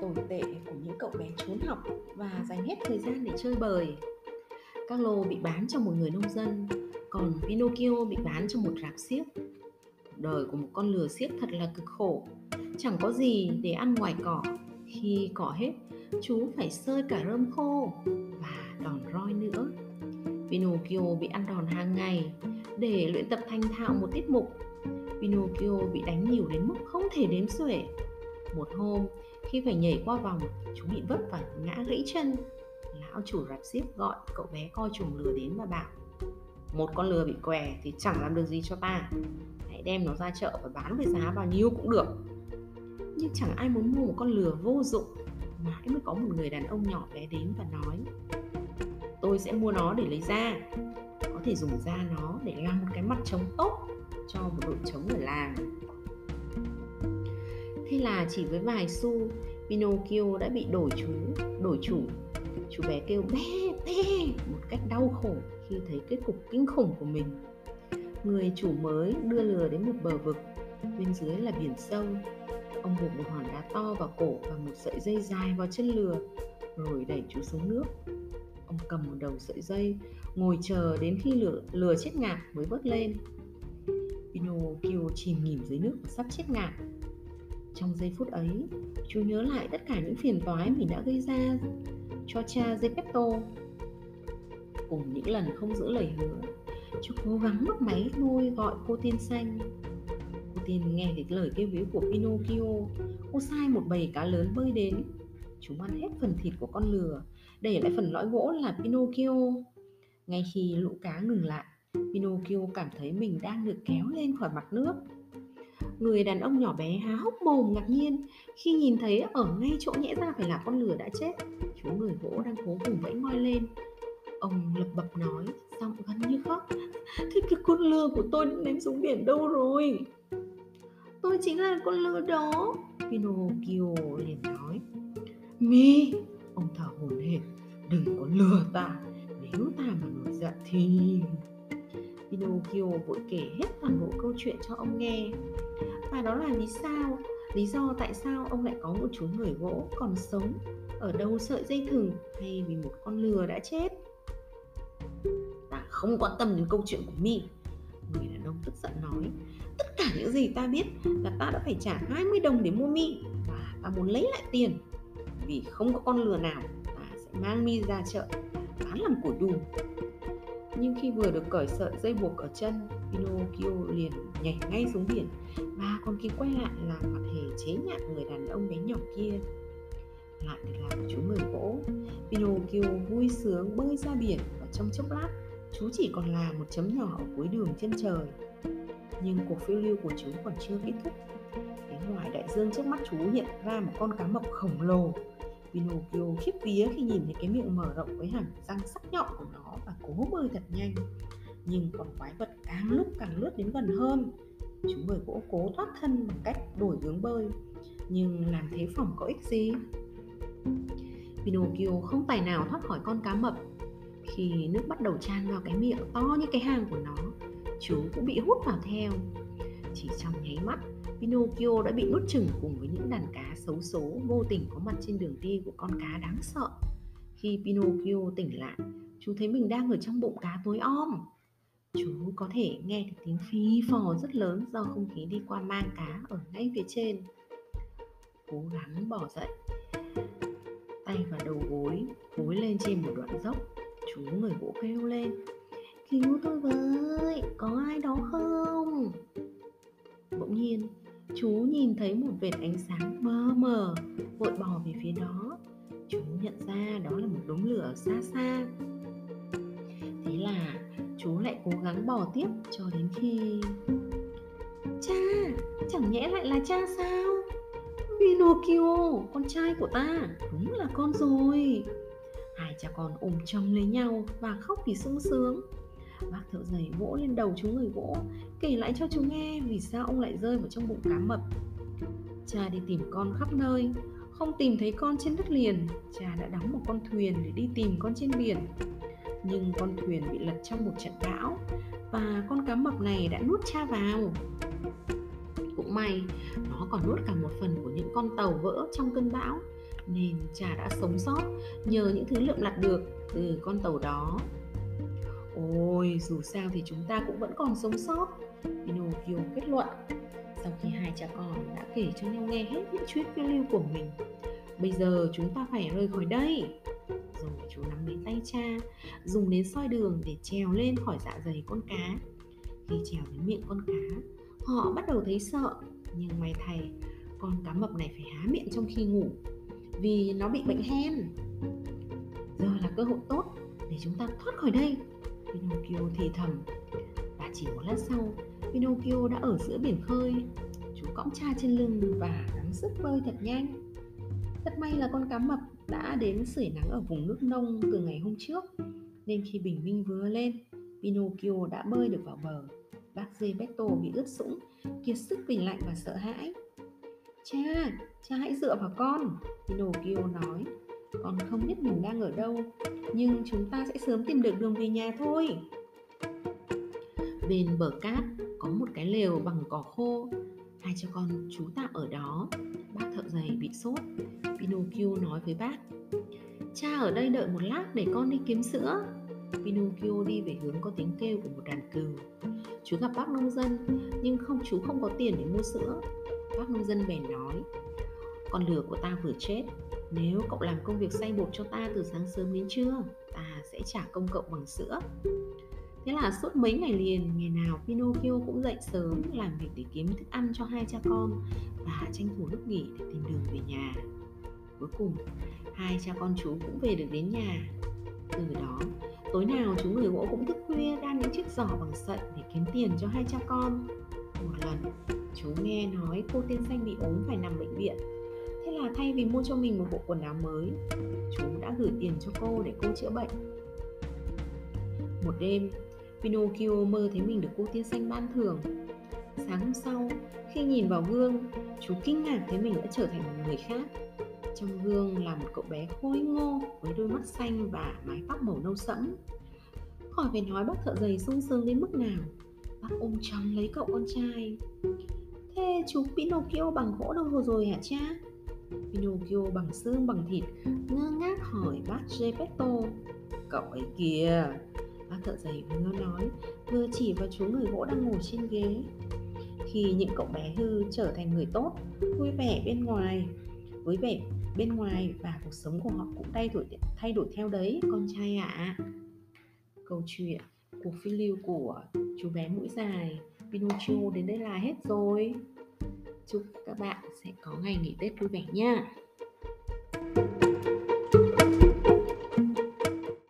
tồi tệ của những cậu bé trốn học và dành hết thời gian để chơi bời. Carlo bị bán cho một người nông dân, còn Pinocchio bị bán cho một rạp xiếc. Đời của một con lừa xiếc thật là cực khổ, chẳng có gì để ăn ngoài cỏ. Khi cỏ hết, chú phải sơi cả rơm khô và đòn roi nữa. Pinocchio bị ăn đòn hàng ngày để luyện tập thành thạo một tiết mục. Pinocchio bị đánh nhiều đến mức không thể đếm xuể. Một hôm, khi phải nhảy qua vòng, chúng bị vấp và ngã gãy chân. Lão chủ rạp xiếc gọi cậu bé coi trùng lừa đến và bảo Một con lừa bị què thì chẳng làm được gì cho ta. Hãy đem nó ra chợ và bán với giá bao nhiêu cũng được. Nhưng chẳng ai muốn mua một con lừa vô dụng Mãi mới có một người đàn ông nhỏ bé đến và nói Tôi sẽ mua nó để lấy da. Có thể dùng da nó để làm một cái mặt trống tốt cho một đội trống ở làng. Thế là chỉ với vài xu Pinocchio đã bị đổi chú, đổi chủ. Chú bé kêu bé bé một cách đau khổ khi thấy kết cục kinh khủng của mình. Người chủ mới đưa lừa đến một bờ vực Bên dưới là biển sâu. Ông buộc một hòn đá to vào cổ và một sợi dây dài vào chân lừa Rồi đẩy chú xuống nước. Ông cầm một đầu sợi dây Ngồi chờ đến khi lừa, lừa chết ngạt mới vớt lên. Pinocchio chìm nghỉm dưới nước và sắp chết ngạt trong giây phút ấy, chú nhớ lại tất cả những phiền toái mình đã gây ra cho cha Geppetto. Cùng những lần không giữ lời hứa, chú cố gắng mất máy nuôi gọi cô tiên xanh. Cô tiên nghe thấy lời kêu cứu của Pinocchio, cô sai một bầy cá lớn bơi đến. Chúng ăn hết phần thịt của con lừa, để lại phần lõi gỗ là Pinocchio. Ngay khi lũ cá ngừng lại, Pinocchio cảm thấy mình đang được kéo lên khỏi mặt nước Người đàn ông nhỏ bé há hốc mồm ngạc nhiên khi nhìn thấy ở ngay chỗ nhẽ ra phải là con lừa đã chết. Chú người gỗ đang cố vùng vẫy ngoi lên. Ông lập bập nói, giọng gần như khóc. Thế cái con lừa của tôi đã ném xuống biển đâu rồi? Tôi chính là con lừa đó. Pinocchio liền nói. Mi, ông thở hổn hển, đừng có lừa ta. Nếu ta mà nổi giận thì Pinocchio vội kể hết toàn bộ câu chuyện cho ông nghe. Và đó là lý sao, Lý do tại sao ông lại có một chú người gỗ còn sống, Ở đâu sợi dây thừng hay vì một con lừa đã chết. Ta không quan tâm đến câu chuyện của Mi. Người đàn ông tức giận nói, Tất cả những gì ta biết là ta đã phải trả 20 đồng để mua Mi Và ta muốn lấy lại tiền. Vì không có con lừa nào, Ta sẽ mang Mi ra chợ, bán làm của đùm nhưng khi vừa được cởi sợi dây buộc ở chân, Pinocchio liền nhảy ngay xuống biển. Và còn kịp quay lại làm mặt hề chế nhạo người đàn ông bé nhỏ kia. Lại được làm chú người gỗ. Pinocchio vui sướng bơi ra biển và trong chốc lát, chú chỉ còn là một chấm nhỏ ở cuối đường chân trời. Nhưng cuộc phiêu lưu của chú còn chưa kết thúc. Phía ngoài đại dương trước mắt chú hiện ra một con cá mập khổng lồ. Pinocchio khiếp vía khi nhìn thấy cái miệng mở rộng với hàm răng sắc nhọn của nó và cố bơi thật nhanh. Nhưng con quái vật càng lúc càng lướt đến gần hơn. Chúng người cố cố thoát thân bằng cách đổi hướng bơi. Nhưng làm thế phòng có ích gì? Pinocchio không tài nào thoát khỏi con cá mập. Khi nước bắt đầu tràn vào cái miệng to như cái hang của nó, chú cũng bị hút vào theo. Chỉ trong nháy mắt, Pinocchio đã bị nuốt chửng cùng với những đàn cá xấu số vô tình có mặt trên đường đi của con cá đáng sợ. Khi Pinocchio tỉnh lại, chú thấy mình đang ở trong bụng cá tối om. Chú có thể nghe được tiếng phi phò rất lớn do không khí đi qua mang cá ở ngay phía trên. Cố gắng bỏ dậy, tay và đầu gối gối lên trên một đoạn dốc. Chú người gỗ kêu lên, cứu tôi với, có ai đó không? Bỗng nhiên, chú nhìn thấy một vệt ánh sáng mờ mờ, vội bò về phía đó. Chú nhận ra đó là một đống lửa xa xa. Thế là chú lại cố gắng bò tiếp cho đến khi cha, chẳng nhẽ lại là cha sao? Pinocchio, con trai của ta, đúng là con rồi. Hai cha con ôm chầm lấy nhau và khóc vì sung sướng bác thợ giày vỗ lên đầu chú người gỗ kể lại cho chú nghe vì sao ông lại rơi vào trong bụng cá mập. Cha đi tìm con khắp nơi, không tìm thấy con trên đất liền. Cha đã đóng một con thuyền để đi tìm con trên biển. Nhưng con thuyền bị lật trong một trận bão, và con cá mập này đã nuốt cha vào. Cũng may, nó còn nuốt cả một phần của những con tàu vỡ trong cơn bão, nên cha đã sống sót nhờ những thứ lượm lặt được từ con tàu đó. Ôi, dù sao thì chúng ta cũng vẫn còn sống sót, Pinocchio kết luận. Sau khi hai cha con đã kể cho nhau nghe hết những chuyện phiêu lưu của mình, bây giờ chúng ta phải rời khỏi đây. Rồi chú nắm lấy tay cha, dùng đến soi đường để trèo lên khỏi dạ dày con cá. Khi trèo đến miệng con cá, họ bắt đầu thấy sợ, nhưng may thay, con cá mập này phải há miệng trong khi ngủ vì nó bị bệnh hen. Giờ là cơ hội tốt để chúng ta thoát khỏi đây. Pinocchio thì thầm. Và chỉ một lát sau, Pinocchio đã ở giữa biển khơi. Chú cõng cha trên lưng và gắng sức bơi thật nhanh. Rất may là con cá mập đã đến sưởi nắng ở vùng nước nông từ ngày hôm trước, nên khi bình minh vừa lên, Pinocchio đã bơi được vào bờ. Bác Gepetto bị ướt sũng, kiệt sức vì lạnh và sợ hãi. Cha, cha hãy dựa vào con, Pinocchio nói. Ờ, con không biết mình đang ở đâu, nhưng chúng ta sẽ sớm tìm được đường về nhà thôi. Bên bờ cát có một cái lều bằng cỏ khô, hai cha con trú tạm ở đó. Bác thợ giày bị sốt, Pinocchio nói với bác. Cha ở đây đợi một lát để con đi kiếm sữa. Pinocchio đi về hướng có tiếng kêu của một đàn cừu. Chú gặp bác nông dân, nhưng không chú không có tiền để mua sữa. Bác nông dân bèn nói, con lừa của ta vừa chết, nếu cậu làm công việc xay bột cho ta từ sáng sớm đến trưa, ta sẽ trả công cậu bằng sữa. Thế là suốt mấy ngày liền, ngày nào Pinocchio cũng dậy sớm làm việc để kiếm thức ăn cho hai cha con và tranh thủ lúc nghỉ để tìm đường về nhà. Cuối cùng, hai cha con chú cũng về được đến nhà. Từ đó, tối nào chú người gỗ cũng thức khuya đan những chiếc giỏ bằng sợi để kiếm tiền cho hai cha con. Một lần, chú nghe nói cô tiên xanh bị ốm phải nằm bệnh viện thay vì mua cho mình một bộ quần áo mới Chú đã gửi tiền cho cô để cô chữa bệnh. Một đêm, Pinocchio mơ thấy mình được cô tiên xanh ban thưởng. Sáng hôm sau, khi nhìn vào gương, chú kinh ngạc thấy mình đã trở thành một người khác. Trong gương là một cậu bé khôi ngô với đôi mắt xanh và mái tóc màu nâu sẫm. Khỏi phải nói bác thợ giày sung sướng đến mức nào Bác ôm chầm lấy cậu con trai. Thế chú Pinocchio bằng gỗ đâu rồi hả cha? Pinocchio bằng xương bằng thịt, ngơ ngác hỏi bác Geppetto Cậu ấy kìa. Bác thợ giày vừa nói, Vừa chỉ vào chú người gỗ đang ngồi trên ghế. Khi những cậu bé hư trở thành người tốt, Vui vẻ bên ngoài Với vẻ bên ngoài và cuộc sống của họ cũng thay đổi thay đổi theo đấy, con trai ạ. À. Câu chuyện, cuộc phiêu lưu của chú bé mũi dài Pinocchio đến đây là hết rồi chúc các bạn sẽ có ngày nghỉ Tết vui vẻ nha.